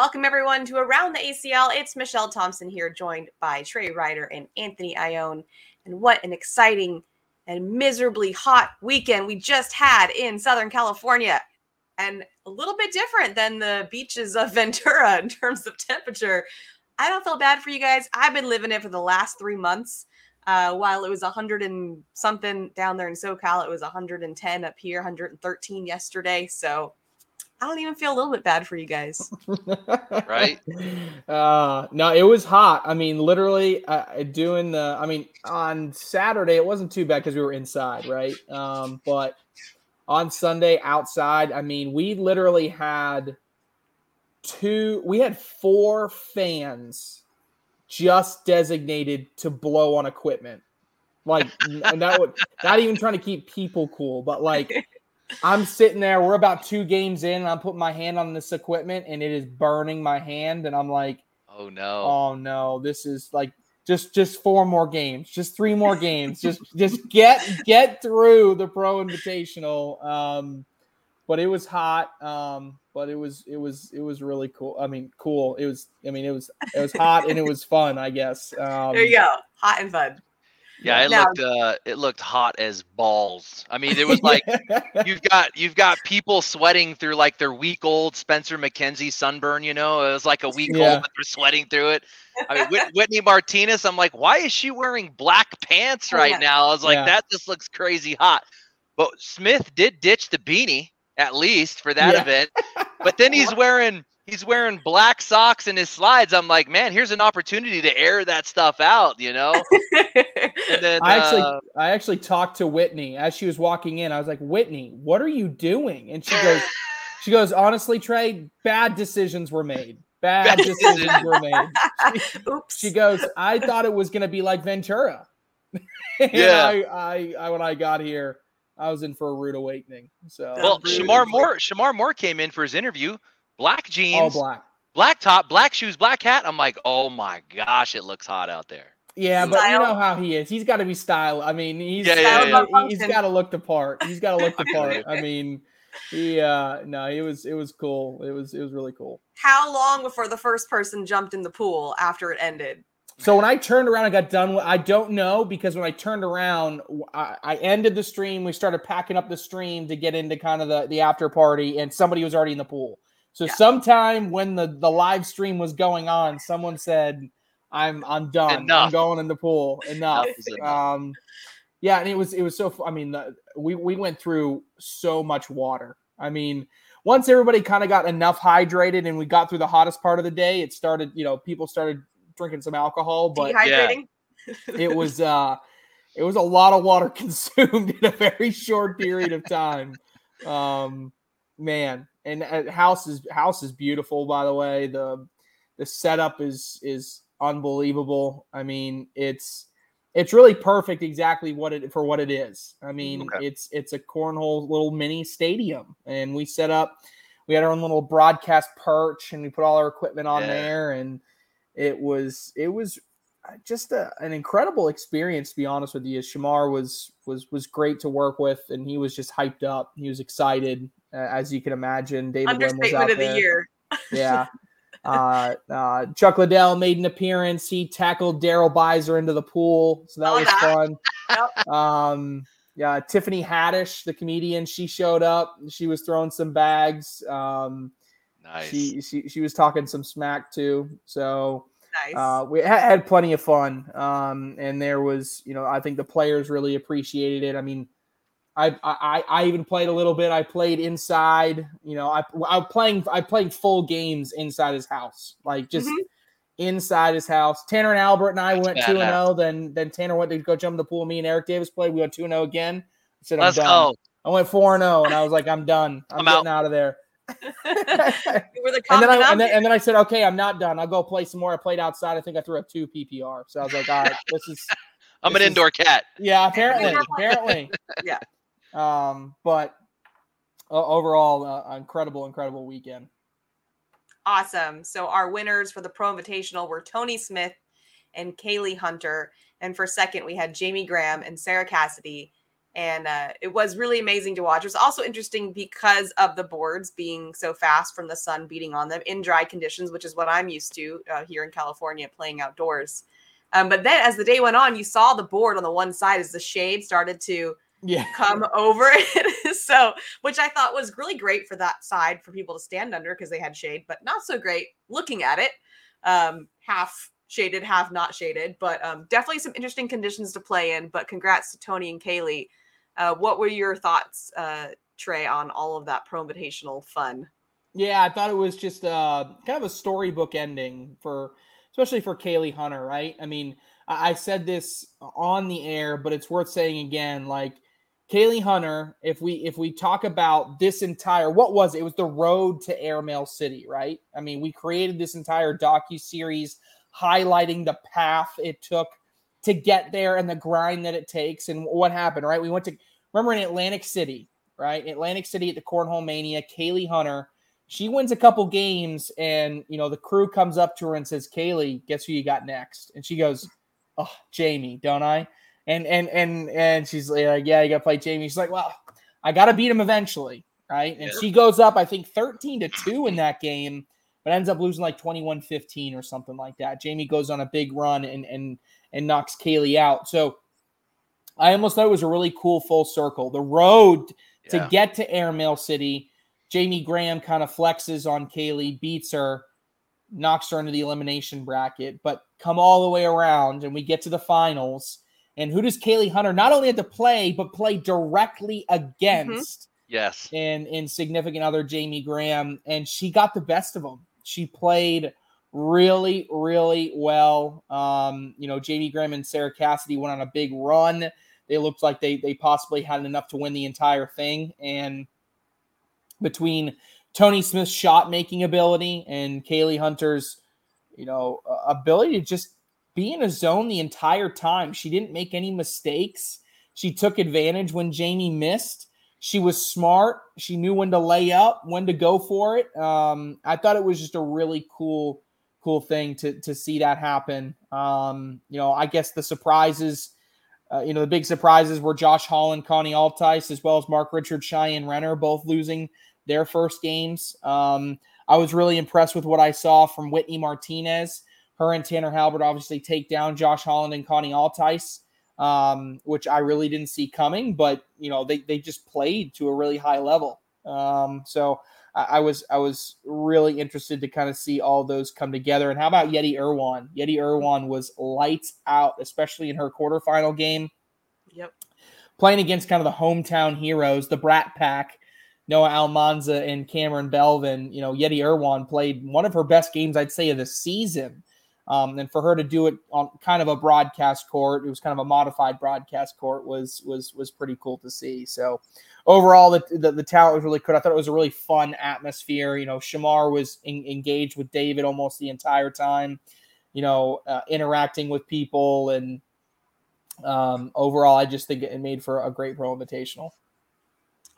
Welcome everyone to Around the ACL. It's Michelle Thompson here, joined by Trey Ryder and Anthony Ione. And what an exciting and miserably hot weekend we just had in Southern California. And a little bit different than the beaches of Ventura in terms of temperature. I don't feel bad for you guys. I've been living it for the last three months. Uh, while it was 100 and something down there in SoCal, it was 110 up here, 113 yesterday. So I don't even feel a little bit bad for you guys. right? Uh, no, it was hot. I mean, literally uh, doing the. I mean, on Saturday it wasn't too bad because we were inside, right? Um, but on Sunday outside, I mean, we literally had two. We had four fans just designated to blow on equipment. Like, not, not even trying to keep people cool, but like I'm sitting there. We're about two games in, and I'm putting my hand on this equipment, and it is burning my hand. And I'm like, "Oh no! Oh no! This is like just just four more games, just three more games. just just get get through the Pro Invitational." Um, but it was hot. Um, but it was it was it was really cool. I mean, cool. It was. I mean, it was it was hot and it was fun. I guess. Um, there you go, hot and fun. Yeah, it now, looked uh, it looked hot as balls. I mean, it was like you've got you've got people sweating through like their week old Spencer McKenzie sunburn. You know, it was like a week yeah. old, but they're sweating through it. I mean, Whit- Whitney Martinez. I'm like, why is she wearing black pants right yeah. now? I was like, yeah. that just looks crazy hot. But Smith did ditch the beanie at least for that event. But then he's wearing he's wearing black socks in his slides. I'm like, man, here's an opportunity to air that stuff out, you know. and then I actually, uh, I actually talked to Whitney as she was walking in. I was like, Whitney, what are you doing? And she goes, she goes, honestly, Trey, bad decisions were made. Bad decisions were made. She, Oops. she goes, I thought it was going to be like Ventura. yeah. I, I, I, when I got here, I was in for a rude awakening. So well, Shemar Moore, Shemar Moore came in for his interview black jeans, all black, black top, black shoes, black hat. I'm like, oh my gosh, it looks hot out there. Yeah, but you know how he is. He's got to be style. I mean, he's yeah, yeah, yeah. he's got to look the part. He's got to look the part. I mean, he uh no, it was it was cool. It was it was really cool. How long before the first person jumped in the pool after it ended? So when I turned around and got done, I don't know because when I turned around, I, I, ended the stream. We started packing up the stream to get into kind of the, the after party, and somebody was already in the pool. So yeah. sometime when the the live stream was going on, someone said, "I'm I'm done. Enough. I'm going in the pool. Enough." um, yeah, and it was it was so. I mean, the, we we went through so much water. I mean, once everybody kind of got enough hydrated and we got through the hottest part of the day, it started. You know, people started drinking some alcohol, but dehydrating. it was uh, it was a lot of water consumed in a very short period of time. Um, man, and uh, house is house is beautiful by the way. The the setup is is unbelievable. I mean it's it's really perfect exactly what it for what it is. I mean okay. it's it's a cornhole little mini stadium and we set up we had our own little broadcast perch and we put all our equipment on yeah. there and it was it was uh, just a, an incredible experience to be honest with you. Shemar was was was great to work with and he was just hyped up. He was excited uh, as you can imagine. David Understatement of the year. yeah. Uh, uh, Chuck Liddell made an appearance. He tackled Daryl Beiser into the pool, so that oh, was fun. Um, yeah, Tiffany Haddish, the comedian, she showed up. She was throwing some bags. Um, nice. She, she she was talking some smack too. So nice. Uh, we ha- had plenty of fun. Um, and there was, you know, I think the players really appreciated it. I mean, I, I I even played a little bit. I played inside. You know, I I playing I played full games inside his house, like just mm-hmm. inside his house. Tanner and Albert and I That's went two and zero. Oh, then then Tanner went to go jump in the pool. Me and Eric Davis played. We went two and zero oh again. I said, I'm done. go. I went four and zero, and I was like, I'm done. I'm, I'm getting out. out of there. and, then I, and, then, and then I said, okay, I'm not done. I'll go play some more. I played outside. I think I threw up two PPR. So I was like, all right, this is. I'm this an indoor cat. Yeah, apparently, apparently. yeah. Um, but uh, overall, uh, incredible, incredible weekend. Awesome. So our winners for the Pro Invitational were Tony Smith and Kaylee Hunter. And for second, we had Jamie Graham and Sarah Cassidy. and uh, it was really amazing to watch. It was also interesting because of the boards being so fast from the sun beating on them in dry conditions, which is what I'm used to uh, here in California playing outdoors. Um, but then as the day went on, you saw the board on the one side as the shade started to yeah. come over it. so, which I thought was really great for that side for people to stand under because they had shade, but not so great looking at it. Um, half shaded, half not shaded, but um, definitely some interesting conditions to play in. But congrats to Tony and Kaylee. Uh, what were your thoughts, uh, Trey, on all of that pro invitational fun? Yeah, I thought it was just uh, kind of a storybook ending for, especially for Kaylee Hunter, right? I mean, I said this on the air, but it's worth saying again. Like Kaylee Hunter, if we if we talk about this entire what was it? It was the road to Airmail City, right? I mean, we created this entire docu series highlighting the path it took to get there and the grind that it takes and what happened, right? We went to remember in Atlantic City, right? Atlantic City at the Cornhole Mania, Kaylee Hunter, she wins a couple games and you know the crew comes up to her and says, "Kaylee, guess who you got next?" And she goes, oh, Jamie, don't I? And and and and she's like, yeah, you got to play Jamie. She's like, well, I got to beat him eventually, right? And yeah. she goes up, I think, 13 to 2 in that game, but ends up losing like 21 15 or something like that. Jamie goes on a big run and and and knocks Kaylee out. So I almost thought it was a really cool full circle. The road yeah. to get to Airmail City, Jamie Graham kind of flexes on Kaylee, beats her, knocks her into the elimination bracket, but come all the way around and we get to the finals. And who does Kaylee Hunter not only have to play, but play directly against? Mm-hmm. Yes. And in significant other Jamie Graham. And she got the best of them. She played really, really well. Um, you know, Jamie Graham and Sarah Cassidy went on a big run. They looked like they they possibly had enough to win the entire thing. And between Tony Smith's shot making ability and Kaylee Hunter's, you know, ability to just be in a zone the entire time. She didn't make any mistakes. She took advantage when Jamie missed. She was smart. She knew when to lay up, when to go for it. Um, I thought it was just a really cool, cool thing to to see that happen. Um, you know, I guess the surprises. Uh, you know, the big surprises were Josh Holland, Connie Altice, as well as Mark Richard, Cheyenne Renner, both losing their first games. Um, I was really impressed with what I saw from Whitney Martinez. Her and Tanner Halbert obviously take down Josh Holland and Connie Altice, um, which I really didn't see coming, but you know they they just played to a really high level. Um, so I, I, was I was really interested to kind of see all those come together. And how about Yeti Irwan? Yeti Irwan was lights out, especially in her quarterfinal game. Yep. Playing against kind of the hometown heroes, the Brat Pack Noah Almanza and Cameron Belvin, you know, Yeti Irwan played one of her best games, I'd say, of the season. Um, and for her to do it on kind of a broadcast court, it was kind of a modified broadcast court, was was was pretty cool to see. So overall, the, the, the talent was really good. I thought it was a really fun atmosphere. You know, Shemar was in, engaged with David almost the entire time. You know, uh, interacting with people, and um, overall, I just think it made for a great pro invitational.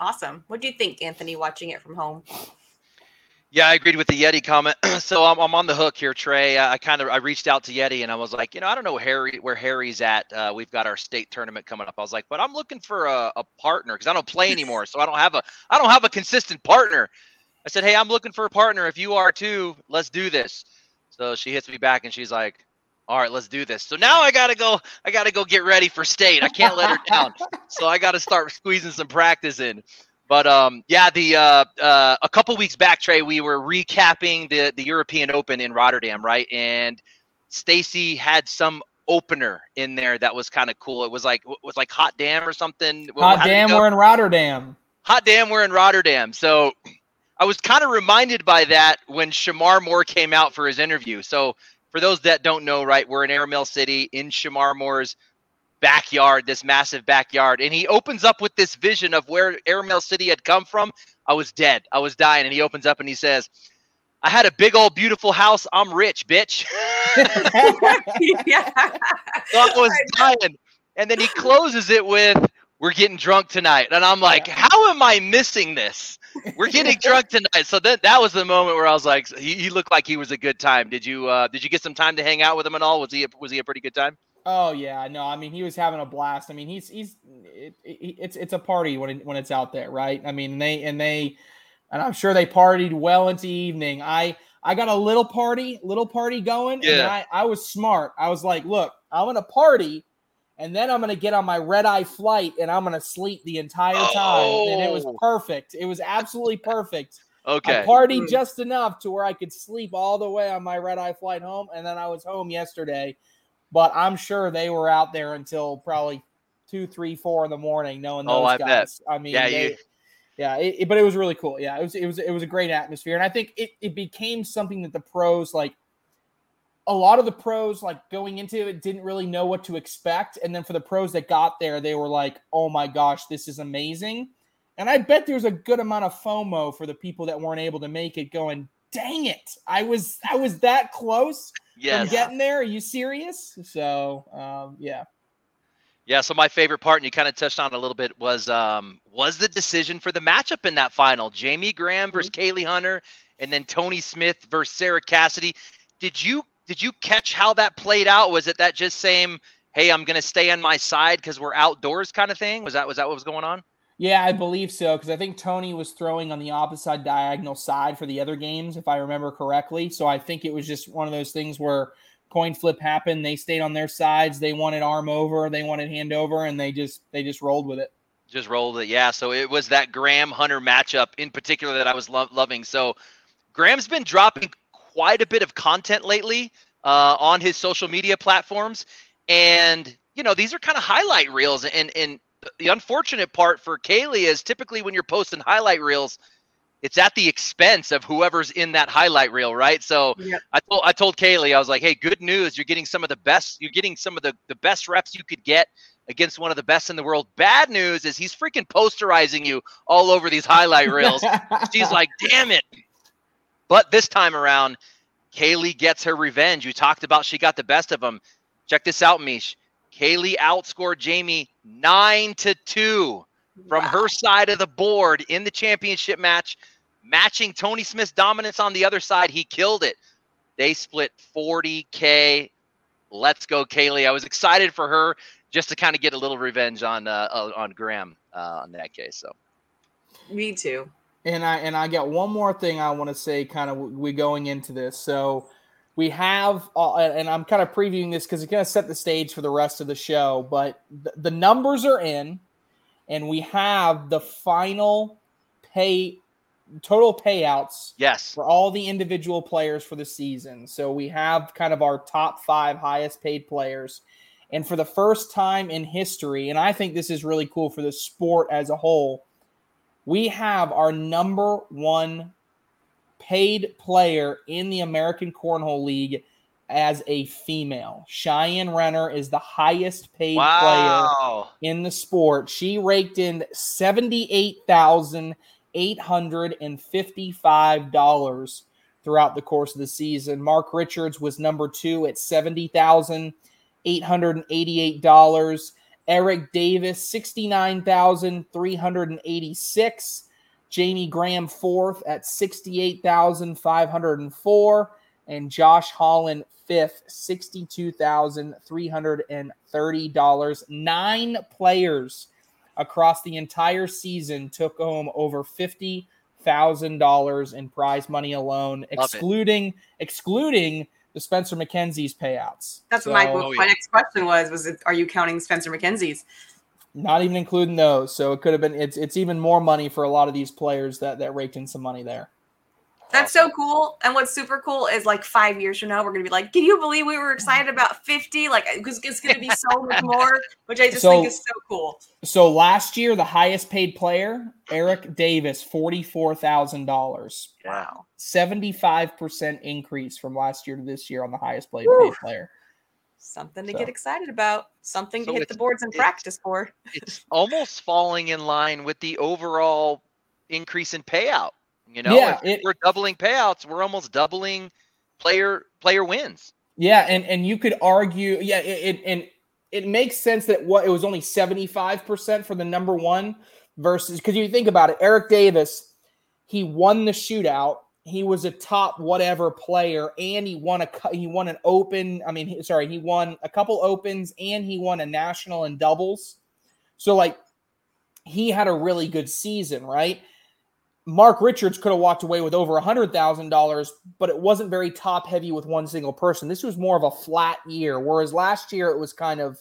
Awesome. What do you think, Anthony, watching it from home? Yeah, I agreed with the Yeti comment. so I'm, I'm on the hook here, Trey. I, kind of I reached out to Yeti and I was like, you know, I don't know Harry where Harry's at. Uh, we've got our state tournament coming up. I was like, but I'm looking for a, a partner because I don't play anymore, so I don't have a I don't have a consistent partner. I said, hey, I'm looking for a partner. If you are too, let's do this. So she hits me back and she's like, all right, let's do this. So now I gotta go. I gotta go get ready for state. I can't let her down. So I got to start squeezing some practice in. But um, yeah, the uh, uh, a couple weeks back, Trey, we were recapping the the European Open in Rotterdam, right? And Stacy had some opener in there that was kind of cool. It was like was like Hot Damn or something. Hot Damn, we're in Rotterdam. Hot Damn, we're in Rotterdam. So I was kind of reminded by that when Shemar Moore came out for his interview. So for those that don't know, right, we're in Airmail City in Shemar Moore's backyard, this massive backyard. And he opens up with this vision of where Airmail City had come from. I was dead. I was dying. And he opens up and he says, I had a big old beautiful house. I'm rich, bitch. yeah. So I was dying. And then he closes it with, We're getting drunk tonight. And I'm like, How am I missing this? We're getting drunk tonight. So that that was the moment where I was like, he, he looked like he was a good time. Did you uh, did you get some time to hang out with him at all? Was he a, was he a pretty good time? Oh yeah, no, I mean he was having a blast. I mean he's he's it, it, it's it's a party when it, when it's out there, right? I mean they and they and I'm sure they partied well into evening. I I got a little party, little party going, Yeah. and I I was smart. I was like, look, I'm gonna party, and then I'm gonna get on my red eye flight, and I'm gonna sleep the entire time, and it was Oh. perfect. It was absolutely perfect. I Okay. partied Mm. just enough to where I could sleep all the way on my red eye flight home, and then I was home yesterday. But I'm sure they were out there until probably two, three, four in the morning, knowing oh, those Oh, I bet. guys. I mean, Yeah, they- you- yeah, it, it- but it was really cool. Yeah, it was, it was, it was a great atmosphere, and I think it, it became something that the pros like. A lot of the pros, like going into it, didn't really know what to expect, and then for the pros that got there, they were like, "Oh my gosh, this is amazing!" And I bet there's a good amount of FOMO for the people that weren't able to make it. Going, dang it, I was, I was that close from getting there. Are you serious? So, um, yeah, Yeah, so my favorite part, and you kind of touched on it a little bit, was um was the decision for the matchup in that final. Jamie Graham versus Kaylee Hunter, and then Tony Smith versus Sarah Cassidy. Did you did you catch how that played out? Was it that just same, hey, I'm gonna stay on my side because we're outdoors kind of thing? Was that was that what was going on? Yeah, I believe so because I think Tony was throwing on the opposite diagonal side for the other games, if I remember correctly. So I think it was just one of those things where coin flip happened. They stayed on their sides. They wanted arm over. They wanted hand over, and they just they just rolled with it. Just rolled it. Yeah. So it was that Graham Hunter matchup in particular that I was lo- loving. So Graham's been dropping quite a bit of content lately uh, on his social media platforms, and you know these are kind of highlight reels. And and the unfortunate part for Kaylee is typically when you're posting highlight reels, it's at the expense of whoever's in that highlight reel, right? So Yep. I told I told Kaylee I was like, hey, good news, you're getting some of the best, you're getting some of the the best reps you could get against one of the best in the world. Bad news is he's freaking posterizing you all over these highlight reels. She's like, damn it. But this time around, Kaylee gets her revenge. You talked about she got the best of them. Check this out, Mish. Kaylee outscored Jamie nine to two from Wow. her side of the board in the championship match, matching Tony Smith's dominance on the other side. He killed it. They split 40k. Let's go, Kaylee. I was excited for her just to kind of get a little revenge on uh, uh, on Graham uh, on that case. So Me too. And I and I got one more thing I want to say, kind of we going into this. So we have, uh, and I'm kind of previewing this because it's going to set the stage for the rest of the show. But the, the numbers are in, and we have the final pay total payouts yes, for all the individual players for the season. So we have kind of our top five highest paid players. And for the first time in history, and I think this is really cool for the sport as a whole, we have our number one paid player in the American Cornhole League as a female. Cheyenne Renner is the highest paid wow. player in the sport. She raked in $78,855 throughout the course of the season. Mark Richards was number two at $70,888. Eric Davis, 69386 Jamie Graham fourth at sixty-eight thousand five hundred and four and Josh Holland fifth, sixty-two thousand three hundred and thirty dollars. Nine players across the entire season took home over fifty thousand dollars in prize money alone, it. excluding excluding the Spencer McKenzie's payouts. That's what my, Oh, my yeah. next question was: Was it, are you counting Spencer McKenzie's? Not even including those. So it could have been it's it's even more money for a lot of these players that that raked in some money there. That's so cool. And what's super cool is like five years from now, we're gonna be like, can you believe we were excited about 50? Like, because it's gonna be so much more, which I just So- think is so cool. So last year, the highest paid player, Eric Davis, forty-four thousand dollars. Wow. Seventy-five percent increase from last year to this year on the highest paid, paid player. Something to So- get excited about. Something So to hit the boards and practice for. it's almost falling in line with the overall increase in payout. You know, Yeah, if it- we're doubling payouts, we're almost doubling player player wins. Yeah, and and you could argue, yeah, it, it and it makes sense that what it was only seventy-five percent for the number one versus because you think about it, Eric Davis, he won the shootout he was a top whatever player, and he won a he won an open. I mean, sorry, he won a couple opens, and he won a national in doubles. So like, he had a really good season, right? Mark Richards could have walked away with over a hundred thousand dollars, but it wasn't very top heavy with one single person. This was more of a flat year, whereas last year it was kind of,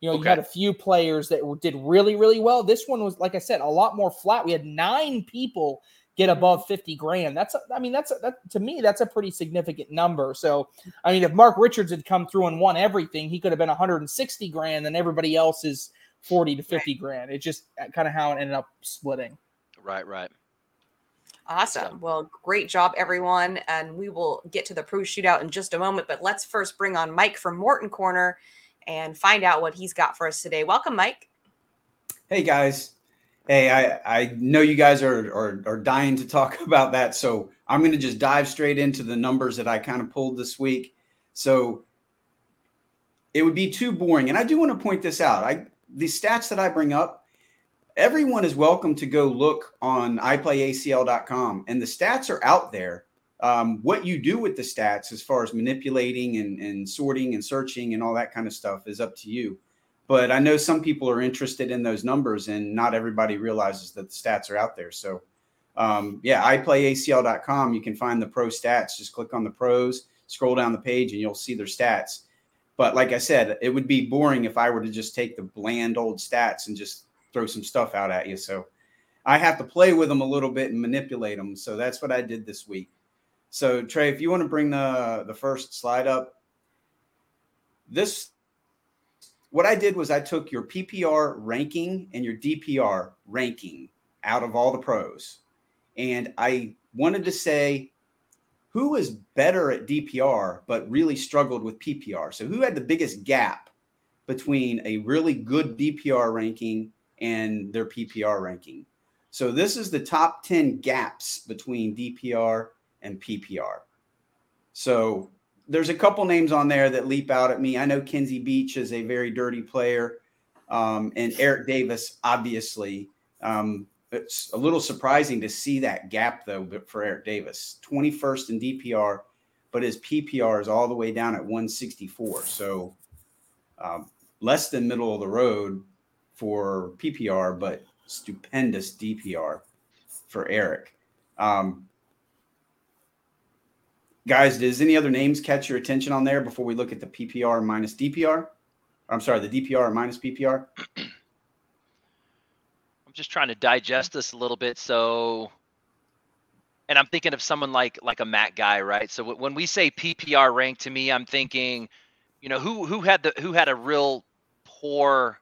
you know, okay. you had a few players that did really, really well. This one was, like I said, a lot more flat. We had nine people get above 50 grand. That's, a, I mean, that's a, that, to me, that's a pretty significant number. So, I mean, if Mark Richards had come through and won everything, he could have been 160 grand, and everybody else is 40 to 50 right. grand. It's just uh, kind of how it ended up splitting. Right, right. Awesome. Well, great job, everyone. And we will get to the pro shootout in just a moment. But let's first bring on Mike from Morton Corner and find out what he's got for us today. Welcome, Mike. Hey, guys. Hey, I, I know you guys are, are, are dying to talk about that. So I'm going to just dive straight into the numbers that I kind of pulled this week. So it would be too boring. And I do want to point this out. I the stats that I bring up, everyone is welcome to go look on iPlayACL.com, and the stats are out there. Um, what you do with the stats, as far as manipulating and, and sorting and searching and all that kind of stuff, is up to you. But I know some people are interested in those numbers, and not everybody realizes that the stats are out there. So, um, yeah, iPlayACL.com, you can find the pro stats. Just click on the pros, scroll down the page, and you'll see their stats. But like I said, it would be boring if I were to just take the bland old stats and just throw some stuff out at you. So I have to play with them a little bit and manipulate them. So that's what I did this week. So Trey, if you want to bring the the first slide up, this what I did was I took your PPR ranking and your DPR ranking out of all the pros, and I wanted to say who was better at DPR but really struggled with PPR. So who had the biggest gap between a really good DPR ranking and their PPR ranking? So this is the top 10 gaps between DPR and PPR. So there's a couple names on there that leap out at me. I know Kenzie Beach is a very dirty player, um, and Eric Davis, obviously. Um, it's a little surprising to see that gap though but for Eric Davis, 21st in DPR, but his PPR is all the way down at 164. So um, less than middle of the road for PPR, but stupendous DPR for Eric. Um, guys, does any other names catch your attention on there before we look at the PPR minus DPR? I'm sorry, the DPR minus PPR. I'm just trying to digest this a little bit. So, and I'm thinking of someone like like a Matt guy, right? So when we say PPR rank to me, I'm thinking, you know, who who had the who had a real poor.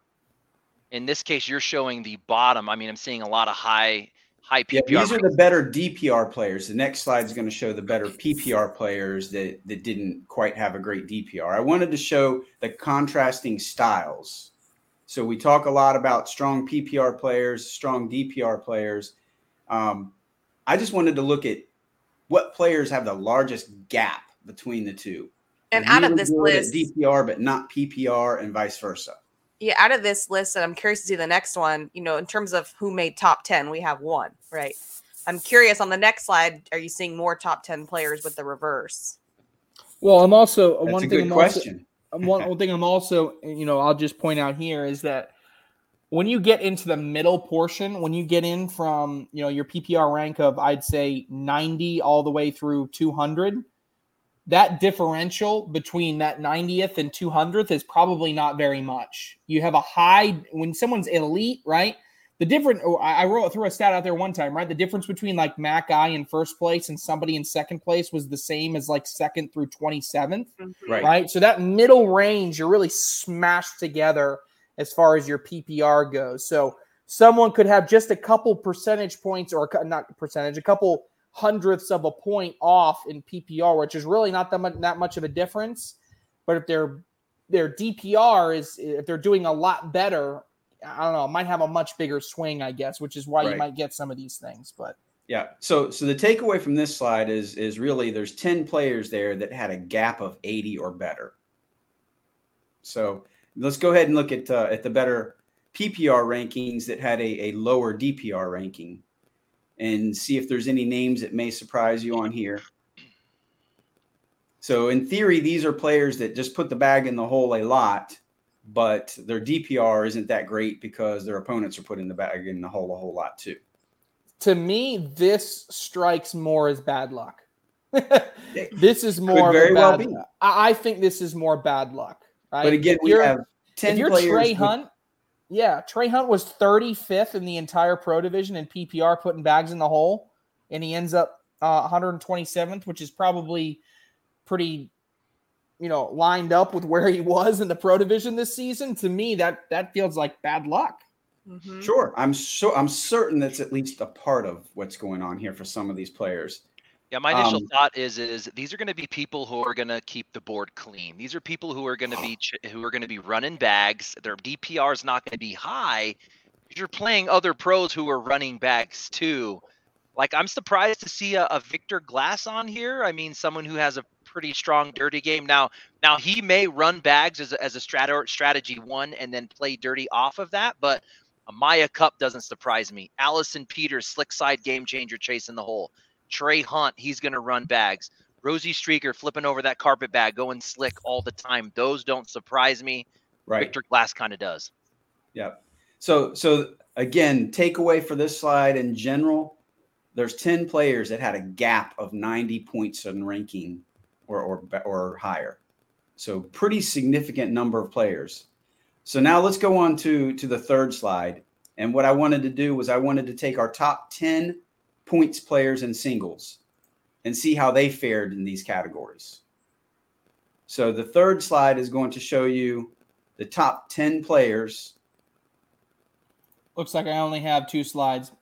In this case, you're showing the bottom. I mean, I'm seeing a lot of high high PPR. Yeah, these are the better DPR players. The next slide is going to show the better PPR players that that didn't quite have a great DPR. I wanted to show the contrasting styles so we talk a lot about strong PPR players, strong DPR players. Um, I just wanted to look at what players have the largest gap between the two. And really out of this list, DPR, but not PPR, and vice versa. Yeah, out of this list, and I'm curious to see the next one. You know, in terms of who made top ten, we have one, right? I'm curious on the next slide. Are you seeing more top ten players with the reverse? Well, I'm also uh, That's one a thing. Good I'm question. Also, one, one thing I'm also, you know, I'll just point out here is that when you get into the middle portion, when you get in from, you know, your PPR rank of, I'd say 90 all the way through 200, that differential between that 90th and 200th is probably not very much. You have a high, when someone's elite, right? the different oh, I wrote threw a stat out there one time, right? The difference between like Mac Guy in first place and somebody in second place was the same as like second through 27th. Mm-hmm. Right. Right. So that middle range, you're really smashed together as far as your PPR goes. So someone could have just a couple percentage points or not percentage, a couple hundredths of a point off in PPR, which is really not that much, that much of a difference. But if their their DPR is if they're doing a lot better I don't know, might have a much bigger swing, I guess, which is why right. you might get some of these things. But yeah, so so the takeaway from this slide is is really there's 10 players there that had a gap of 80 or better. So let's go ahead and look at uh, at the better PPR rankings that had a, a lower DPR ranking. And see if there's any names that may surprise you on here. So in theory, these are players that just put the bag in the hole a lot, but their DPR isn't that great because their opponents are putting the bag in the hole a whole lot too. To me, this strikes more as bad luck. this is more very well be. I, think this is more bad luck. Right? But again, If we you're- have ten if you're players. Trey Hunt, yeah, Trey Hunt was 35th in the entire pro division in PPR, putting bags in the hole, and he ends up uh, 127th, which is probably pretty, you know, lined up with where he was in the pro division this season. To me, that that feels like bad luck. Mhm. Sure, I'm so I'm certain that's at least a part of what's going on here for some of these players. Yeah, my initial Um, thought is is these are going to be people who are going to keep the board clean. These are people who are going to be ch- who are going to be running bags. Their DPR is not going to be high. You're playing other pros who are running bags too. Like I'm surprised to see a, a Victor Glass on here. I mean, someone who has a pretty strong dirty game. Now, now he may run bags as a, as a strat- strategy one and then play dirty off of that, but a Maya Cup doesn't surprise me. Allison Peters, slick side game changer, chasing the hole. Trey Hunt, he's going to run bags. Rosie Streaker flipping over that carpet bag, going slick all the time. Those don't surprise me. Right. Victor Glass kind of does. Yep. So so again, takeaway for this slide in general, there's 10 players that had a gap of 90 points in ranking or or or higher. So pretty significant number of players. So now let's go on to to the third slide. And what I wanted to do was I wanted to take our top 10 points players in singles and see how they fared in these categories. So the third slide is going to show you the top 10 players Looks like I only have two slides.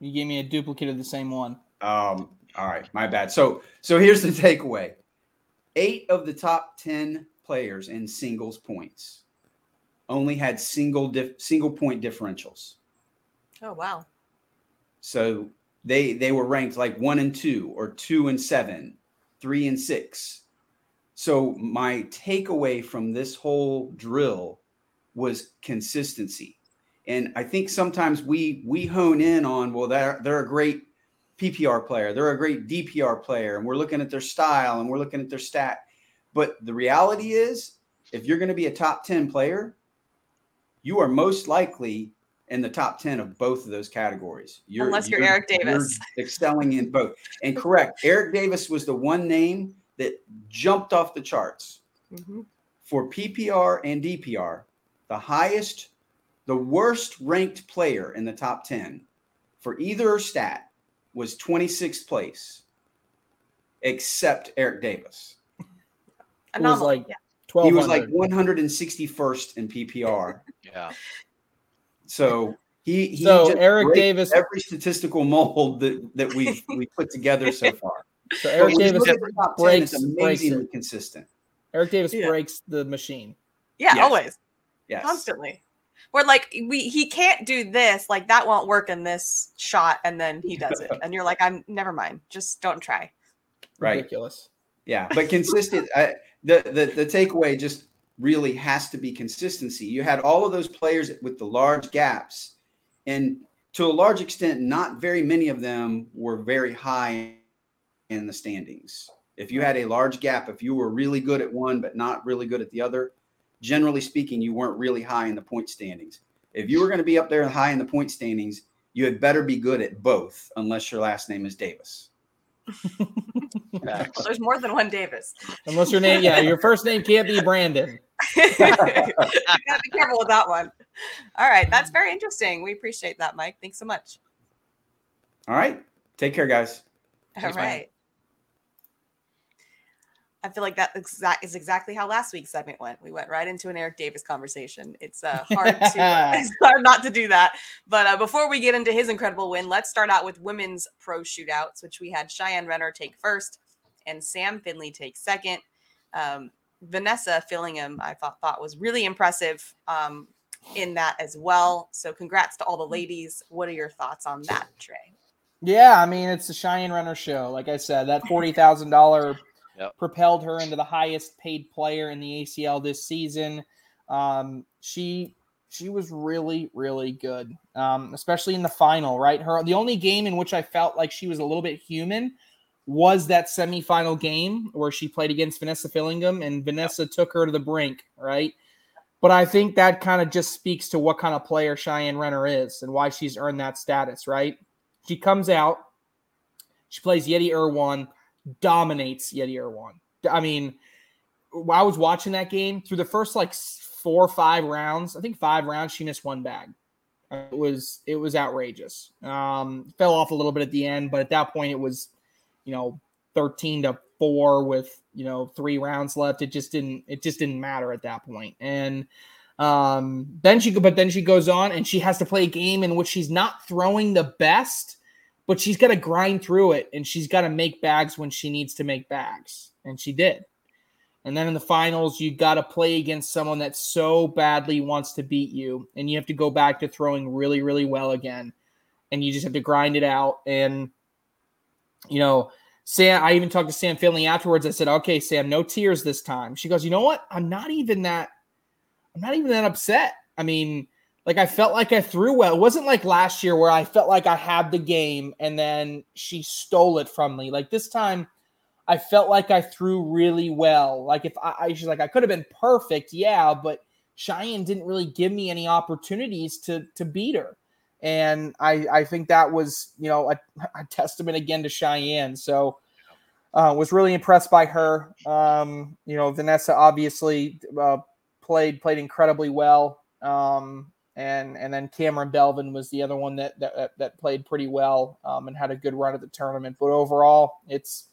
You gave me a duplicate of the same one. Um, all right, my bad. So so here's the takeaway. Eight of the top 10 players in singles points only had single dif- single point differentials. Oh wow. So they they were ranked like one and two or two and seven, three and six. So my takeaway from this whole drill was consistency. And I think sometimes we we hone in on well they're they're a great PPR player, they're a great DPR player, and we're looking at their style and we're looking at their stat. But the reality is, if you're going to be a top 10 player, you are most likely in the top 10 of both of those categories. You're, Unless you're Eric Davis. you're excelling in both. And correct, Eric Davis was the one name that jumped off the charts Mhm. for PPR and DPR. The highest, the worst ranked player in the top 10 for either stat was 26th place, except Eric Davis. Who was like yeah. He was like 161st in PPR. Yeah. So he, he So just Eric breaks Davis- every statistical mold that that we we put together so far. So Eric Davis look at the top 10, breaks- it's breaks amazingly consistent. Eric Davis Yeah. breaks the machine. Yeah, Yes. always. Yes. Constantly. Where like we he can't do this, like that won't work in this shot, and then he does it. And you're like, I'm never mind. Just don't try. Right. Ridiculous. Yeah, but consistent. I, the the the takeaway just really has to be consistency. You had all of those players with the large gaps, and to a large extent, not very many of them were very high in the standings. If you had a large gap, if you were really good at one but not really good at the other, generally speaking, you weren't really high in the point standings. If you were going to be up there high in the point standings, you had better be good at both, unless your last name is Davis. Well, there's more than one Davis. Unless your name, yeah, your first name can't be Brandon. You gotta be careful with that one. All right, that's very interesting. We appreciate that, Mike. Thanks so much. All right, take care, guys. All Thanks, Mike. I feel like that exact is exactly how last week's segment went. We went right into an Eric Davis conversation. It's uh, hard to it's hard not to do that. But uh, before we get into his incredible win, let's start out with women's pro shootouts, which we had Cheyenne Renner take first and Sam Finley take second. Um, Vanessa Fillingham, I thought thought was really impressive um, in that as well. So congrats to all the ladies. What are your thoughts on that, Trey? Yeah, I mean it's the Cheyenne Renner show. Like I said, that forty thousand dollar Yep. propelled her into the highest paid player in the ACL this season. Um, she she was really, really good, um, especially in the final. Right, her the only game in which I felt like she was a little bit human was that semifinal game where she played against Vanessa Fillingham, and Vanessa took her to the brink. Right, but I think that kind of just speaks to what kind of player Cheyenne Renner is and why she's earned that status. Right, she comes out, she plays Yeti Irwan, dominates Yeti Irwan. I mean, I was watching that game through the first like four or five rounds. I think five rounds. She missed one bag. It was it was outrageous. Um, fell off a little bit at the end, but at that point it was, you know, thirteen to four with you know three rounds left. It just didn't it just didn't matter at that point. And um, then she but then she goes on and she has to play a game in which she's not throwing the best, but she's got to grind through it and she's got to make bags when she needs to make bags, and she did. And then in the finals, you got to play against someone that so badly wants to beat you. And you have to go back to throwing really, really well again. And you just have to grind it out. And, you know, Sam, I even talked to Sam Finley afterwards. I said, okay, Sam, no tears this time. She goes, you know what? I'm not even that, I'm not even that upset. I mean, like I felt like I threw well. It wasn't like last year where I felt like I had the game and then she stole it from me. Like this time, I felt like I threw really well. Like if I, I she's like I could have been perfect, yeah, but Cheyenne didn't really give me any opportunities to to beat her, and I I think that was you know a, a testament again to Cheyenne. So uh, was really impressed by her. Um, you know Vanessa obviously uh, played played incredibly well. Um, and and then Cameron Belvin was the other one that that, that played pretty well um, and had a good run at the tournament. But overall, it's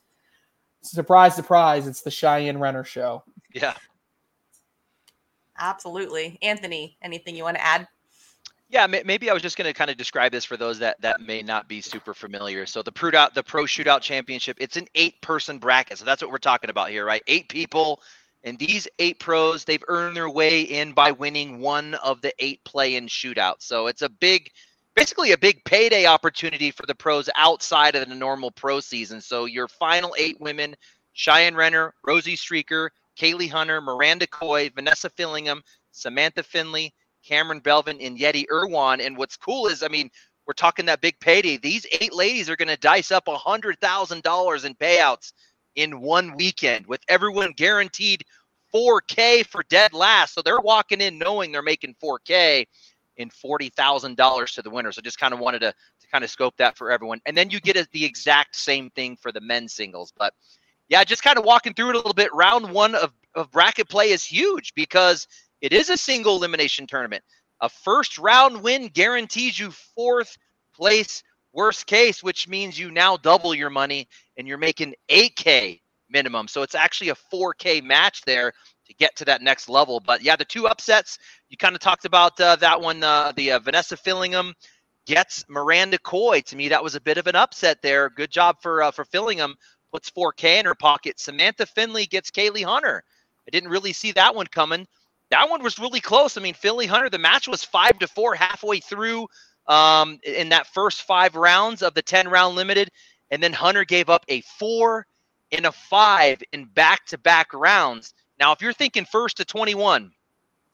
surprise, surprise, it's the Cheyenne Renner show. Yeah. Absolutely. Anthony, anything you want to add? Yeah, maybe I was just going to kind of describe this for those that that may not be super familiar. So the Pro the Pro Shootout Championship, it's an eight-person bracket. So that's what we're talking about here, right? Eight people, and these eight pros, they've earned their way in by winning one of the eight play-in shootouts. So it's a big basically a big payday opportunity for the pros outside of the normal pro season. So your final eight women, Cheyenne Renner, Rosie Streaker, Kaylee Hunter, Miranda Coy, Vanessa Fillingham, Samantha Finley, Cameron Belvin, and Yeti Irwan. And what's cool is, I mean, we're talking that big payday. These eight ladies are going to dice up a hundred thousand dollars in payouts in one weekend, with everyone guaranteed 4K for dead last. So they're walking in knowing they're making 4K in $40,000 to the winner. So just kind of wanted to, to kind of scope that for everyone. And then you get the exact same thing for the men's singles. But yeah, just kind of walking through it a little bit. Round one of, of bracket play is huge because it is a single elimination tournament. A first round win guarantees you fourth place, worst case, which means you now double your money and you're making 8K minimum. So it's actually a 4K match there to get to that next level. But yeah, the two upsets you kind of talked about uh, that one. Uh, the uh, Vanessa Fillingham gets Miranda Coy. To me, that was a bit of an upset there. Good job for uh, for Fillingham. Puts 4K in her pocket. Samantha Finley gets Kaylee Hunter. I didn't really see that one coming. That one was really close. I mean, Finley Hunter. The match was five to four halfway through um, in that first five rounds of the 10 round limited, and then Hunter gave up a four and a five in back to back rounds. Now, if you're thinking first to 21,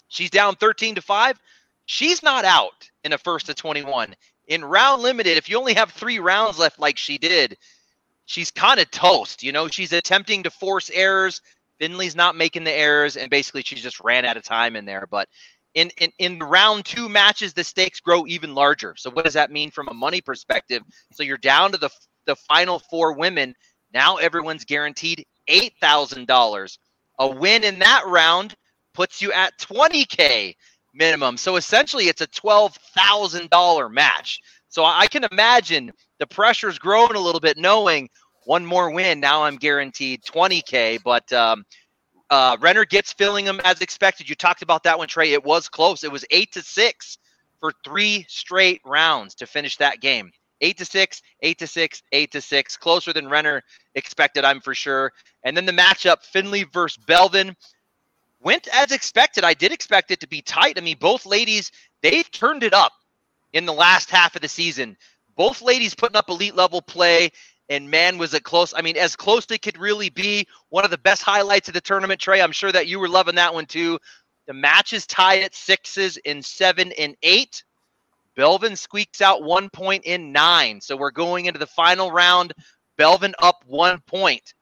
she's down 13 to 5. She's not out in a first to 21. In round limited, if you only have three rounds left, like she did, she's kind of toast. You know, she's attempting to force errors. Finley's not making the errors, and basically she just ran out of time in there. But in, in in round two matches, the stakes grow even larger. So what does that mean from a money perspective? So you're down to the the final four women. Now everyone's guaranteed eight thousand dollars. A win in that round puts you at 20K minimum. So essentially, it's a $12,000 match. So I can imagine the pressure's growing a little bit, knowing one more win. Now I'm guaranteed 20K. But um, uh, Renner gets Fillingham as expected. You talked about that one, Trey. It was close. It was eight to six for three straight rounds to finish that game. Eight to six, eight to six, eight to six. Closer than Renner expected, I'm for sure. And then the matchup, Finley versus Belvin went as expected. I did expect it to be tight. I mean, both ladies, they've turned it up in the last half of the season. Both ladies putting up elite level play, and man, was it close. I mean, as close as it could really be. One of the best highlights of the tournament, Trey. I'm sure that you were loving that one too. The match is tied at sixes in seven and eight. Belvin squeaks out one point in nine. So we're going into the final round. Belvin up one point.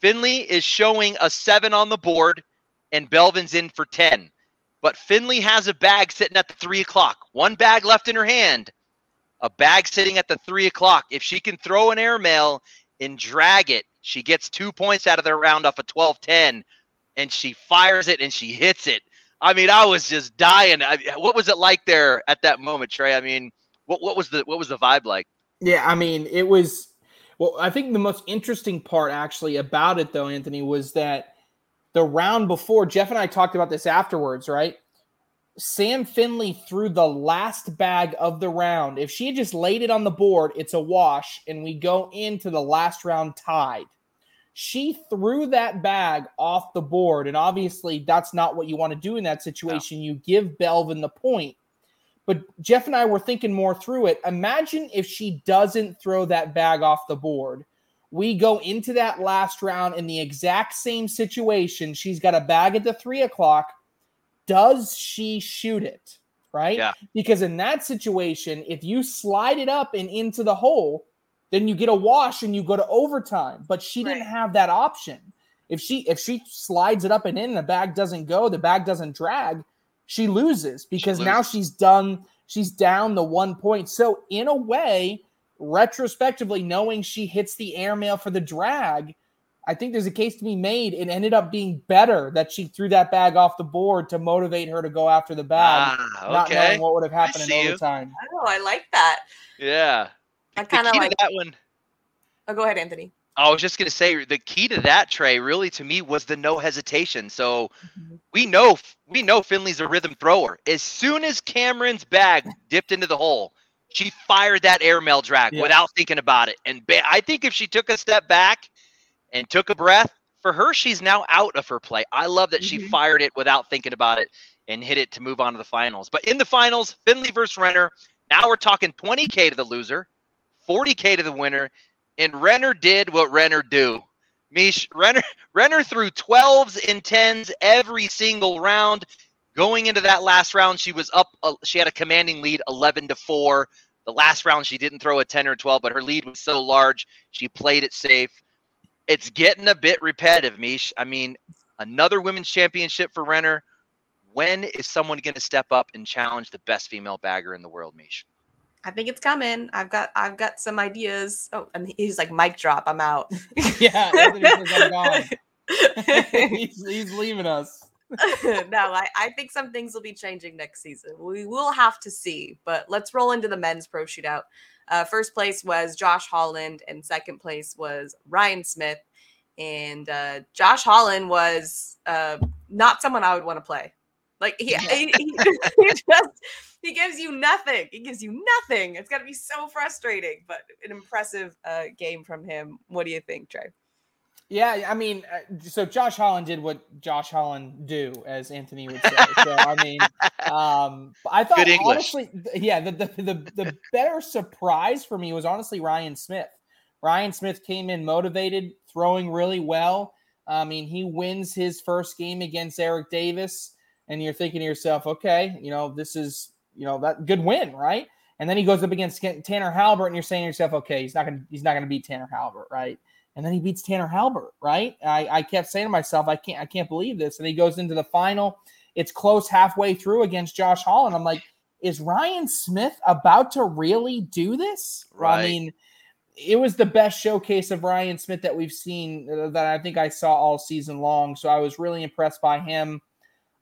Finley is showing a seven on the board, and Belvin's in for 10. But Finley has a bag sitting at the three o'clock. One bag left in her hand. A bag sitting at the three o'clock. If she can throw an airmail and drag it, she gets two points out of the round off a 12 10, and she fires it and she hits it. I mean, I was just dying. I, what was it like there at that moment, Trey? I mean, what, what was the what was the vibe like? Yeah, I mean, it was well, I think the most interesting part actually about it, though, Anthony, was that the round before, Jeff and I talked about this afterwards, right? Sam Finley threw the last bag of the round. If she had just laid it on the board, it's a wash, and we go into the last round tied. She threw that bag off the board, and obviously that's not what you want to do in that situation. No. You give Belvin the point. But Jeff and I were thinking more through it. Imagine if she doesn't throw that bag off the board. We go into that last round in the exact same situation. She's got a bag at the three o'clock. Does she shoot it? Right? Yeah. Because in that situation, if you slide it up and into the hole, then you get a wash and you go to overtime. But she right. didn't have that option. If she if she slides it up and in, the bag doesn't go, the bag doesn't drag she loses because she loses. now she's done she's down the one point so in a way retrospectively knowing she hits the airmail for the drag i think there's a case to be made it ended up being better that she threw that bag off the board to motivate her to go after the bag ah, okay. not knowing what would have happened in overtime oh i like that yeah i kind of like that one oh go ahead anthony I was just going to say the key to that Trey really to me was the no hesitation. So mm-hmm. we know we know Finley's a rhythm thrower. As soon as Cameron's bag dipped into the hole, she fired that airmail drag yeah. without thinking about it. And I think if she took a step back and took a breath, for her she's now out of her play. I love that mm-hmm. she fired it without thinking about it and hit it to move on to the finals. But in the finals, Finley versus Renner. Now we're talking 20k to the loser, 40k to the winner, and Renner did what Renner do. Mish Renner Renner threw 12s and 10s every single round. Going into that last round, she was up. Uh, she had a commanding lead, 11 to four. The last round, she didn't throw a 10 or 12, but her lead was so large, she played it safe. It's getting a bit repetitive, Mish. I mean, another women's championship for Renner. When is someone going to step up and challenge the best female bagger in the world, Mish? I think it's coming. I've got I've got some ideas. Oh, and he's like mic drop. I'm out. yeah, he's, he's leaving us. no, I, I think some things will be changing next season. We will have to see, but let's roll into the men's pro shootout. Uh, first place was Josh Holland, and second place was Ryan Smith. And uh, Josh Holland was uh, not someone I would want to play. Like he, he, he, he just he gives you nothing. He gives you nothing. It's got to be so frustrating, but an impressive uh, game from him. What do you think, Trey? Yeah, I mean, uh, so Josh Holland did what Josh Holland do, as Anthony would say. So I mean, um, I thought honestly, yeah, the, the the the better surprise for me was honestly Ryan Smith. Ryan Smith came in motivated, throwing really well. I mean, he wins his first game against Eric Davis, and you're thinking to yourself, okay, you know, this is you know that good win, right? And then he goes up against Tanner Halbert, and you're saying to yourself, okay, he's not gonna he's not gonna beat Tanner Halbert, right? And then he beats Tanner Halbert, right? I, I kept saying to myself, I can't I can't believe this. And he goes into the final. It's close halfway through against Josh Hall, and I'm like, is Ryan Smith about to really do this? Right. I mean, it was the best showcase of Ryan Smith that we've seen uh, that I think I saw all season long. So I was really impressed by him.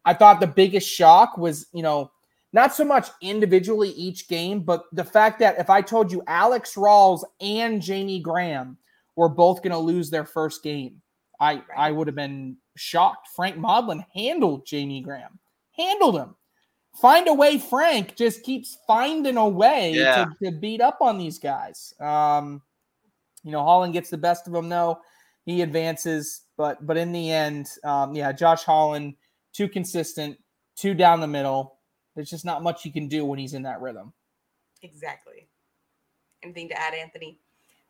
I thought the biggest shock was, you know, not so much individually each game, but the fact that if I told you Alex Rawls and Jamie Graham were both going to lose their first game, I I would have been shocked. Frank Modlin handled Jamie Graham, handled him. Find a way, Frank just keeps finding a way yeah. to, to beat up on these guys. Um, you know, Holland gets the best of them though. He advances, but but in the end, um, yeah, Josh Holland too consistent, too down the middle there's just not much you can do when he's in that rhythm. Exactly. Anything to add, Anthony?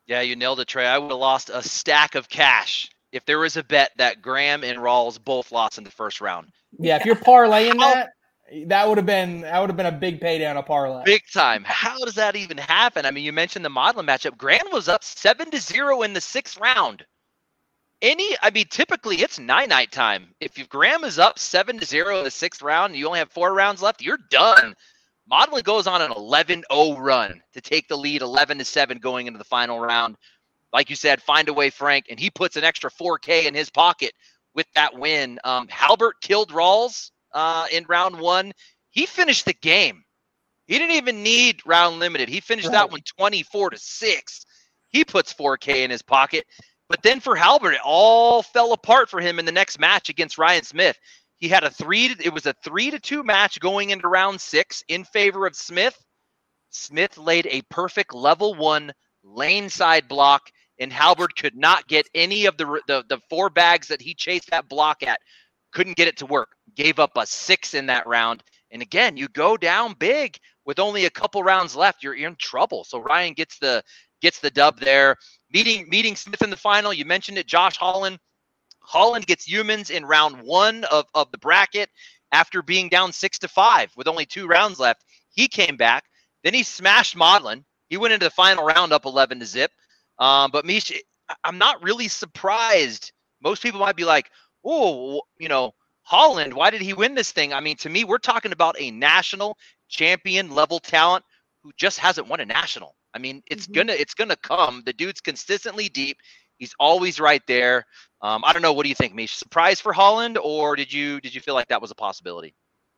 Yeah, you nailed it, Trey. I would have lost a stack of cash if there was a bet that Graham and Rawls both lost in the first round. Yeah, if you're parlaying that, that would have been that would have been a big payday on a parlay. Big time. How does that even happen? I mean, you mentioned the Modlin matchup. Graham was up seven to zero in the sixth round. Any, I mean, typically it's nine night time. If Graham is up seven to zero in the sixth round, and you only have four rounds left, you're done. Modlin goes on an 11-0 run to take the lead, 11 to seven going into the final round. Like you said, find a way, Frank, and he puts an extra 4K in his pocket with that win. Um, Halbert killed Rawls uh, in round one. He finished the game. He didn't even need round limited. He finished right. that one 24 to six. He puts 4K in his pocket. But then for Halbert, it all fell apart for him in the next match against Ryan Smith. He had a three. To, it was a three to two match going into round six in favor of Smith. Smith laid a perfect level one lane side block, and Halbert could not get any of the, the the four bags that he chased that block at. Couldn't get it to work. Gave up a six in that round. And again, you go down big with only a couple rounds left. You're in trouble. So Ryan gets the gets the dub there. Meeting meeting Smith in the final. You mentioned it, Josh Holland. Holland gets humans in round one of, of the bracket after being down six to five with only two rounds left. He came back. Then he smashed Modlin. He went into the final round up 11 to zip. Um, but Mish, I'm not really surprised. Most people might be like, oh, you know, Holland, why did he win this thing? I mean, to me, we're talking about a national champion level talent who just hasn't won a national. I mean, it's mm-hmm. gonna it's gonna come. The dude's consistently deep. He's always right there. Um, I don't know. What do you think, Mish? Surprise for Holland, or did you did you feel like that was a possibility?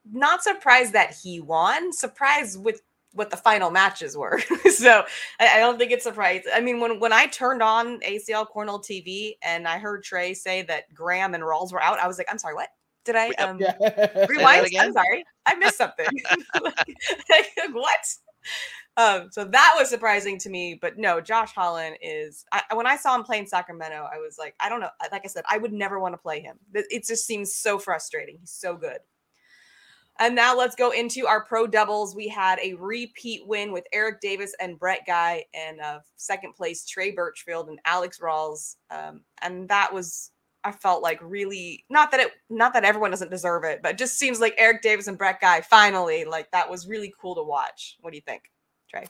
Not surprised that he won. Surprised with what the final matches were. so I, I, don't think it's surprised. I mean, when when I turned on ACL Cornhole TV and I heard Trey say that Graham and Rawls were out, I was like, I'm sorry, what? Did I um, yeah. rewind? I'm sorry, I missed something. like, what? Um, so that was surprising to me, but no, Josh Holland is. I, when I saw him play in Sacramento, I was like, I don't know. Like I said, I would never want to play him. It just seems so frustrating. He's so good. And now let's go into our pro doubles. We had a repeat win with Eric Davis and Brett Guy, and uh, second place Trey Birchfield and Alex Rawls. Um, and that was I felt like really not that it not that everyone doesn't deserve it, but it just seems like Eric Davis and Brett Guy finally like that was really cool to watch. What do you think? Trey.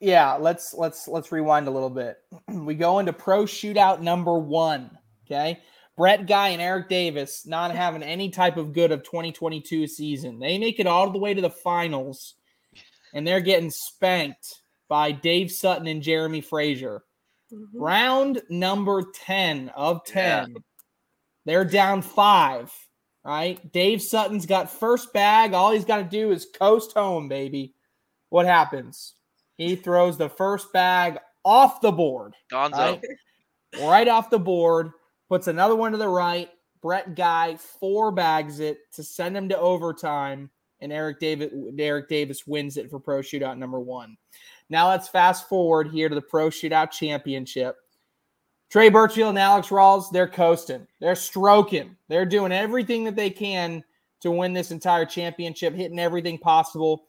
Yeah, let's let's let's rewind a little bit. we go into pro shootout number one. Okay. Brett Guy and Eric Davis not having any type of good of 2022 season. They make it all the way to the finals, and they're getting spanked by Dave Sutton and Jeremy Frazier. Mm-hmm. Round number 10 of 10. Yeah. They're down five. Right. Dave Sutton's got first bag. All he's got to do is coast home, baby what happens? He throws the first bag off the board. Gonzo. Right? right off the board, puts another one to the right. Brett Guy four bags it to send him to overtime, and Eric Davis Eric Davis wins it for Pro Shootout number one. Now let's fast forward here to the Pro Shootout Championship. Trey Birchfield and Alex Rawls, they're coasting. They're stroking. They're doing everything that they can to win this entire championship, hitting everything possible.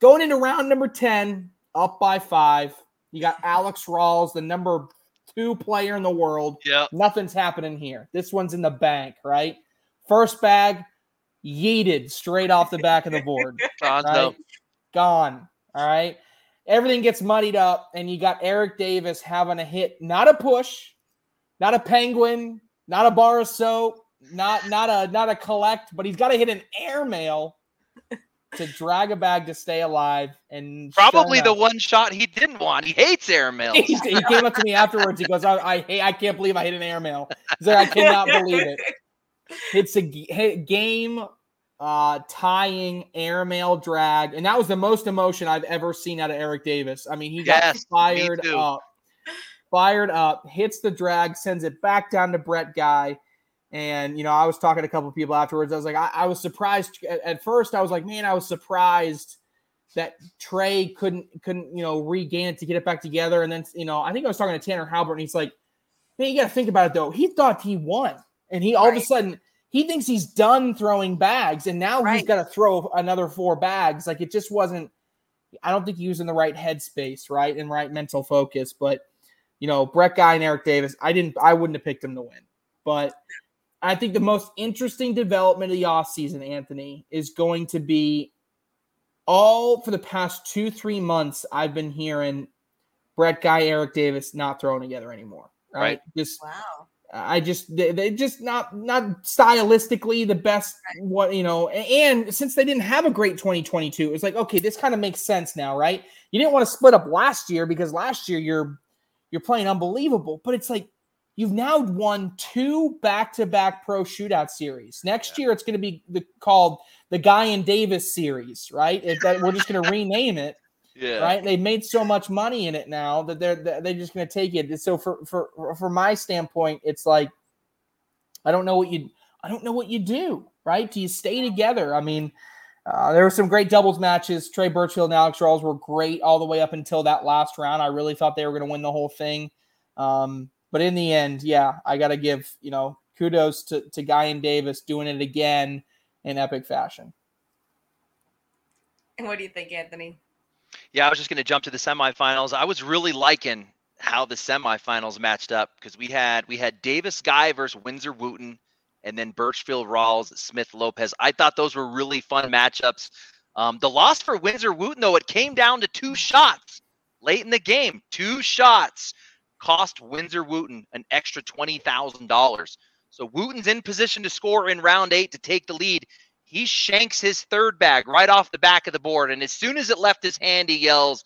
Going into round number 10, up by five. You got Alex Rawls, the number two player in the world. Yeah. Nothing's happening here. This one's in the bank, right? First bag, yeeted straight off the back of the board. right? Gone. All right. Everything gets muddied up, and you got Eric Davis having a hit, not a push, not a penguin, not a bar of soap, not not a not a collect, but he's got to hit an airmail to drag a bag to stay alive and probably the one shot he didn't want. He hates airmail. he, he came up to me afterwards. He goes, "I, I hate. I can't believe I hit an airmail. He's like, I cannot believe it. It's a g- game uh, tying airmail drag, and that was the most emotion I've ever seen out of Eric Davis. I mean, he got yes, fired up, fired up, hits the drag, sends it back down to Brett Guy and you know, I was talking to a couple of people afterwards. I was like, I, I was surprised at, at, first. I was like, man, I was surprised that Trey couldn't couldn't you know regain it to get it back together. And then you know, I think I was talking to Tanner Halbert, and he's like, man, you got to think about it though. He thought he won, and he all right. of a sudden he thinks he's done throwing bags, and now right. he's got to throw another four bags. Like it just wasn't. I don't think he was in the right headspace, right, and right mental focus. But you know, Brett Guy and Eric Davis, I didn't, I wouldn't have picked him to win. But I think the most interesting development of the offseason, Anthony, is going to be all for the past two, three months. I've been hearing Brett Guy, Eric Davis not throwing together anymore. Right. right. Just wow. I just they, they just not not stylistically the best what you know and since they didn't have a great 2022 it's like okay this kind of makes sense now right you didn't want to split up last year because last year you're you're playing unbelievable but it's like you've now won two back-to-back pro shootout series next yeah. year it's going to be the, called the guy and davis series right it, that, we're just going to rename it yeah. Right. They've made so much money in it now that they're they're just going to take it. So for for for my standpoint, it's like I don't know what you I don't know what you do. Right? Do you stay together? I mean, uh, there were some great doubles matches. Trey Birchfield and Alex Rawls were great all the way up until that last round. I really thought they were going to win the whole thing. Um, but in the end, yeah, I got to give you know kudos to to Guy and Davis doing it again in epic fashion. And what do you think, Anthony? Yeah, I was just going to jump to the semifinals. I was really liking how the semifinals matched up because we had we had Davis Guy versus Windsor Wooten, and then Birchfield Rawls, Smith Lopez. I thought those were really fun matchups. Um, the loss for Windsor Wooten, though, it came down to two shots late in the game. Two shots cost Windsor Wooten an extra twenty thousand dollars. So Wooten's in position to score in round eight to take the lead he shanks his third bag right off the back of the board. And as soon as it left his hand, he yells,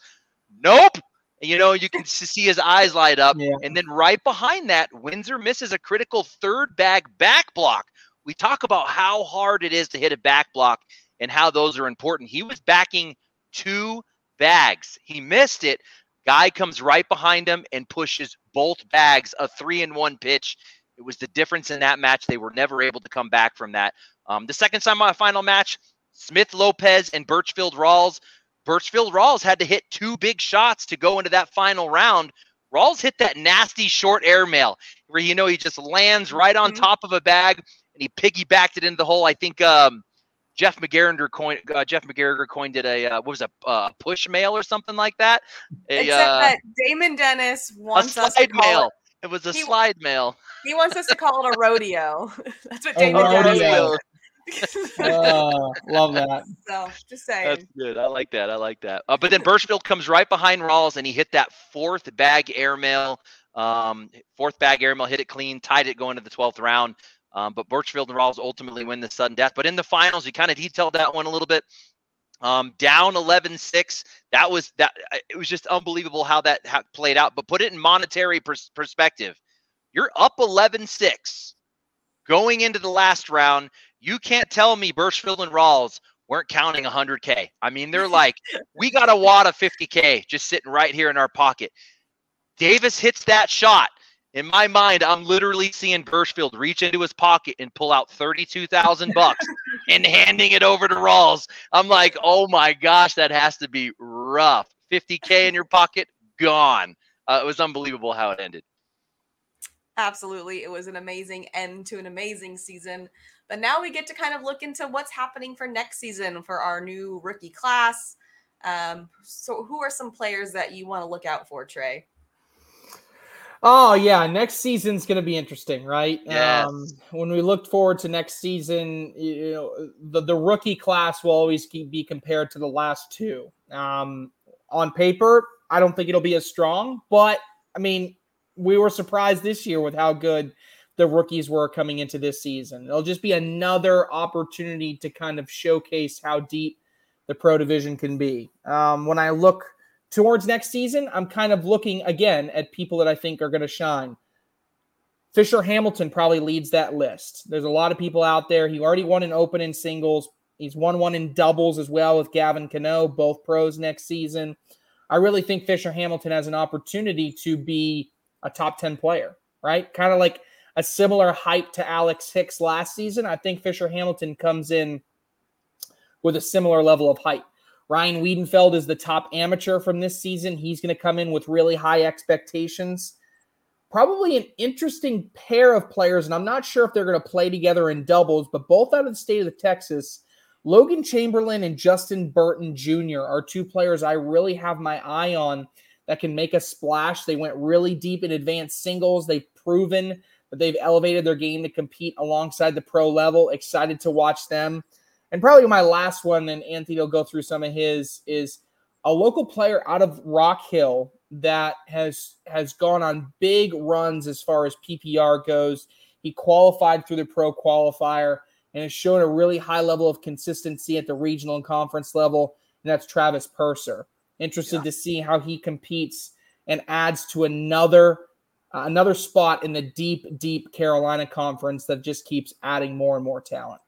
Nope. And, you know, you can see his eyes light up. Yeah. And then right behind that, Windsor misses a critical third bag back block. We talk about how hard it is to hit a back block and how those are important. He was backing two bags. He missed it. Guy comes right behind him and pushes both bags, a three and one pitch. It was the difference in that match. They were never able to come back from that. Um, the second semifinal match, Smith Lopez and Birchfield Rawls. Birchfield Rawls had to hit two big shots to go into that final round. Rawls hit that nasty short airmail where you know he just lands right on mm-hmm. top of a bag and he piggybacked it into the hole. I think um, Jeff McGarriger coined uh, Jeff McGarriger coined it a uh, what was a uh, push mail or something like that. A, Except uh, that Damon Dennis wants us to call mail. it. It was a he, slide mail. He wants us to call it a rodeo. That's what Damon Dennis oh, love that. So just saying. That's good. I like that. I like that. Uh, but then Birchfield comes right behind Rawls and he hit that fourth bag airmail. Um, fourth bag airmail, hit it clean, tied it going to the 12th round. Um, but Birchfield and Rawls ultimately win the sudden death. But in the finals, you kind of detailed that one a little bit. Um, down 11-6. That was that. It was just unbelievable how that how played out. But put it in monetary pers- perspective. You're up 11-6 going into the last round. You can't tell me Birchfield and Rawls weren't counting 100K. I mean, they're like, we got a wad of 50K just sitting right here in our pocket. Davis hits that shot. In my mind, I'm literally seeing Birchfield reach into his pocket and pull out 32,000 bucks and handing it over to Rawls. I'm like, oh my gosh, that has to be rough. 50K in your pocket, gone. Uh, it was unbelievable how it ended. Absolutely. It was an amazing end to an amazing season. But now we get to kind of look into what's happening for next season for our new rookie class. Um, so, who are some players that you want to look out for, Trey? Oh yeah, next season's going to be interesting, right? Yes. Um, when we look forward to next season, you know, the the rookie class will always be compared to the last two. Um, on paper, I don't think it'll be as strong, but I mean, we were surprised this year with how good the rookies were coming into this season. It'll just be another opportunity to kind of showcase how deep the pro division can be. Um, when I look towards next season, I'm kind of looking again at people that I think are going to shine. Fisher Hamilton probably leads that list. There's a lot of people out there. He already won an open in singles. He's won one in doubles as well with Gavin Cano, both pros next season. I really think Fisher Hamilton has an opportunity to be a top 10 player, right? Kind of like a similar hype to Alex Hicks last season. I think Fisher Hamilton comes in with a similar level of hype. Ryan Wiedenfeld is the top amateur from this season. He's going to come in with really high expectations. Probably an interesting pair of players, and I'm not sure if they're going to play together in doubles, but both out of the state of Texas. Logan Chamberlain and Justin Burton Jr. are two players I really have my eye on that can make a splash. They went really deep in advanced singles. They've proven that they've elevated their game to compete alongside the pro level. Excited to watch them. And probably my last one, and Anthony will go through some of his, is a local player out of Rock Hill that has has gone on big runs as far as PPR goes. He qualified through the pro qualifier and has shown a really high level of consistency at the regional and conference level, and that's Travis Purser. Interested yeah. to see how he competes and adds to another uh, another spot in the deep, deep Carolina conference that just keeps adding more and more talent.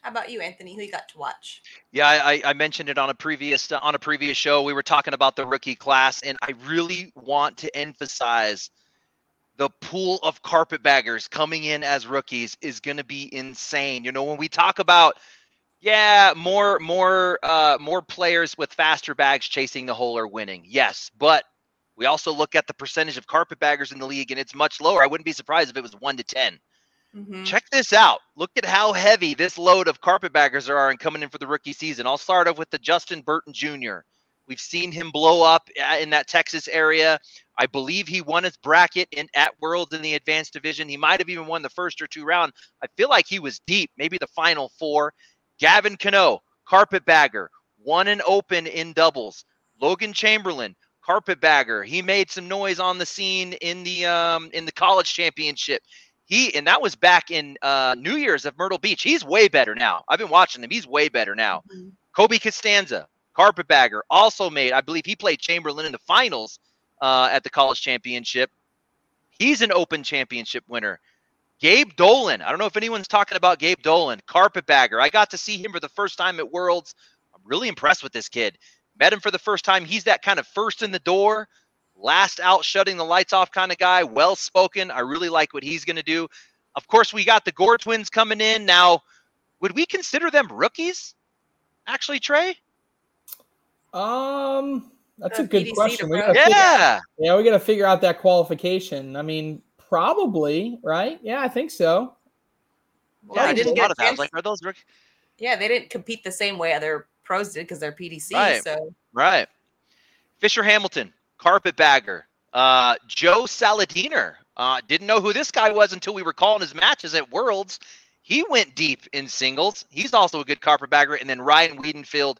How about you, Anthony? Who you got to watch? Yeah, I, I mentioned it on a previous on a previous show. We were talking about the rookie class, and I really want to emphasize the pool of carpetbaggers coming in as rookies is going to be insane. You know, when we talk about yeah, more more uh more players with faster bags chasing the hole are winning. Yes, but we also look at the percentage of carpetbaggers in the league and it's much lower. I wouldn't be surprised if it was 1 to 10. Mm-hmm. Check this out. Look at how heavy this load of carpetbaggers are and coming in for the rookie season. I'll start off with the Justin Burton Jr. We've seen him blow up uh, in that Texas area. I believe he won his bracket in at Worlds in the advanced division. He might have even won the first or two round. I feel like he was deep, maybe the final four. Gavin Cano, carpetbagger, won an open in doubles. Logan Chamberlain, carpetbagger. He made some noise on the scene in the um in the college championship. He and that was back in uh, New Year's of Myrtle Beach. He's way better now. I've been watching him. He's way better now. Mm-hmm. Kobe Costanza, Carpetbagger also made, I believe he played Chamberlain in the finals uh, at the college championship. He's an open championship winner. Gabe Dolan. I don't know if anyone's talking about Gabe Dolan, carpetbagger. I got to see him for the first time at Worlds. I'm really impressed with this kid. Met him for the first time. He's that kind of first in the door, last out, shutting the lights off kind of guy. Well spoken. I really like what he's going to do. Of course, we got the Gore twins coming in. Now, would we consider them rookies? Actually, Trey? Um, that's a good PDC question. We pro. gotta figure- Yeah. yeah, we got to figure out that qualification. I mean, probably, right? Yeah, I think so. Well, Yeah, they I didn't get thought a of that. I was chance. like, are those rookies? Yeah, they didn't compete the same way other pros did because they're PDC. Right. So Right. Fisher Hamilton, carpetbagger. Uh, Joe Saladiner. Uh, didn't know who this guy was until we were calling his matches at Worlds. He went deep in singles. He's also a good carpetbagger. And then Ryan Wiedenfeld,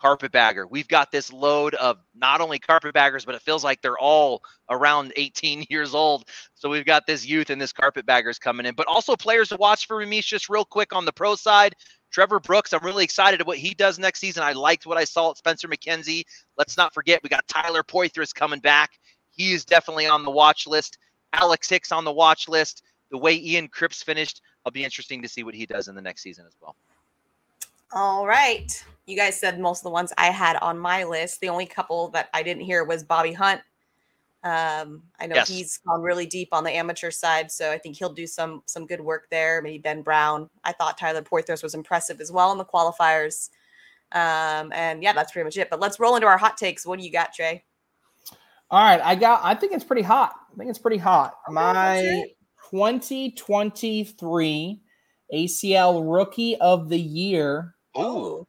carpetbagger. We've got this load of not only carpetbaggers, but it feels like they're all around 18 years old. So we've got this youth and this carpetbaggers coming in, but also players to watch for Ramesh just real quick on the pro side. Trevor Brooks, I'm really excited at what he does next season. I liked what I saw at Spencer McKenzie. Let's not forget we got Tyler Poitras coming back. He is definitely on the watch list. Alex Hicks on the watch list. The way Ian Cripps finished, I'll be interesting to see what he does in the next season as well. All right. You guys said most of the ones I had on my list. The only couple that I didn't hear was Bobby Hunt. Um, I know Yes. he's gone really deep on the amateur side, so I think he'll do some some good work there. Maybe Ben Brown. I thought Tyler Poitras was impressive as well in the qualifiers. Um, and yeah, that's pretty much it. But let's roll into our hot takes. What do you got, Trey? All right, I got. I think it's pretty hot. I think it's pretty hot. Okay, My 2023 ACL Rookie of the Year, Ooh.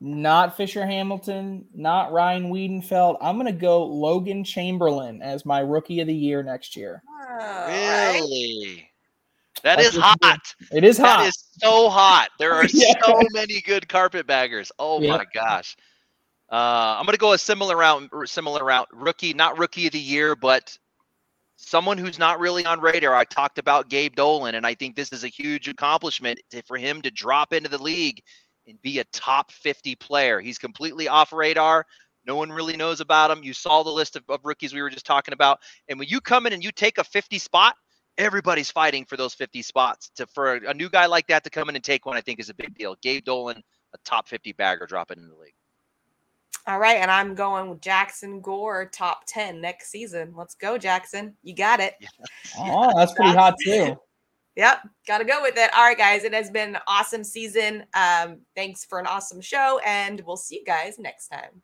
Not Fisher Hamilton, not Ryan Wiedenfeld. I'm going to go Logan Chamberlain as my Rookie of the Year next year. Oh. Really? That That's is what you- hot. It is hot. That is so hot. There are Yeah. so many good carpetbaggers. Oh Yeah. my gosh. Uh, I'm gonna go a similar route. Similar route. Rookie, not rookie of the year, but someone who's not really on radar. I talked about Gabe Dolan, and I think this is a huge accomplishment to, for him to drop into the league and be a top 50 player. He's completely off radar. No one really knows about him. You saw the list of, of rookies we were just talking about, and when you come in and you take a 50 spot, everybody's fighting for those 50 spots. To for a, a new guy like that to come in and take one, I think is a big deal. Gabe Dolan, a top 50 bagger, dropping in the league. All right, and I'm going with Jackson Gore, top 10 next season. Let's go, Jackson. You got it. oh, that's pretty hot too. Yep, got to go with it. All right, guys, it has been an awesome season. Um, thanks for an awesome show, and we'll see you guys next time.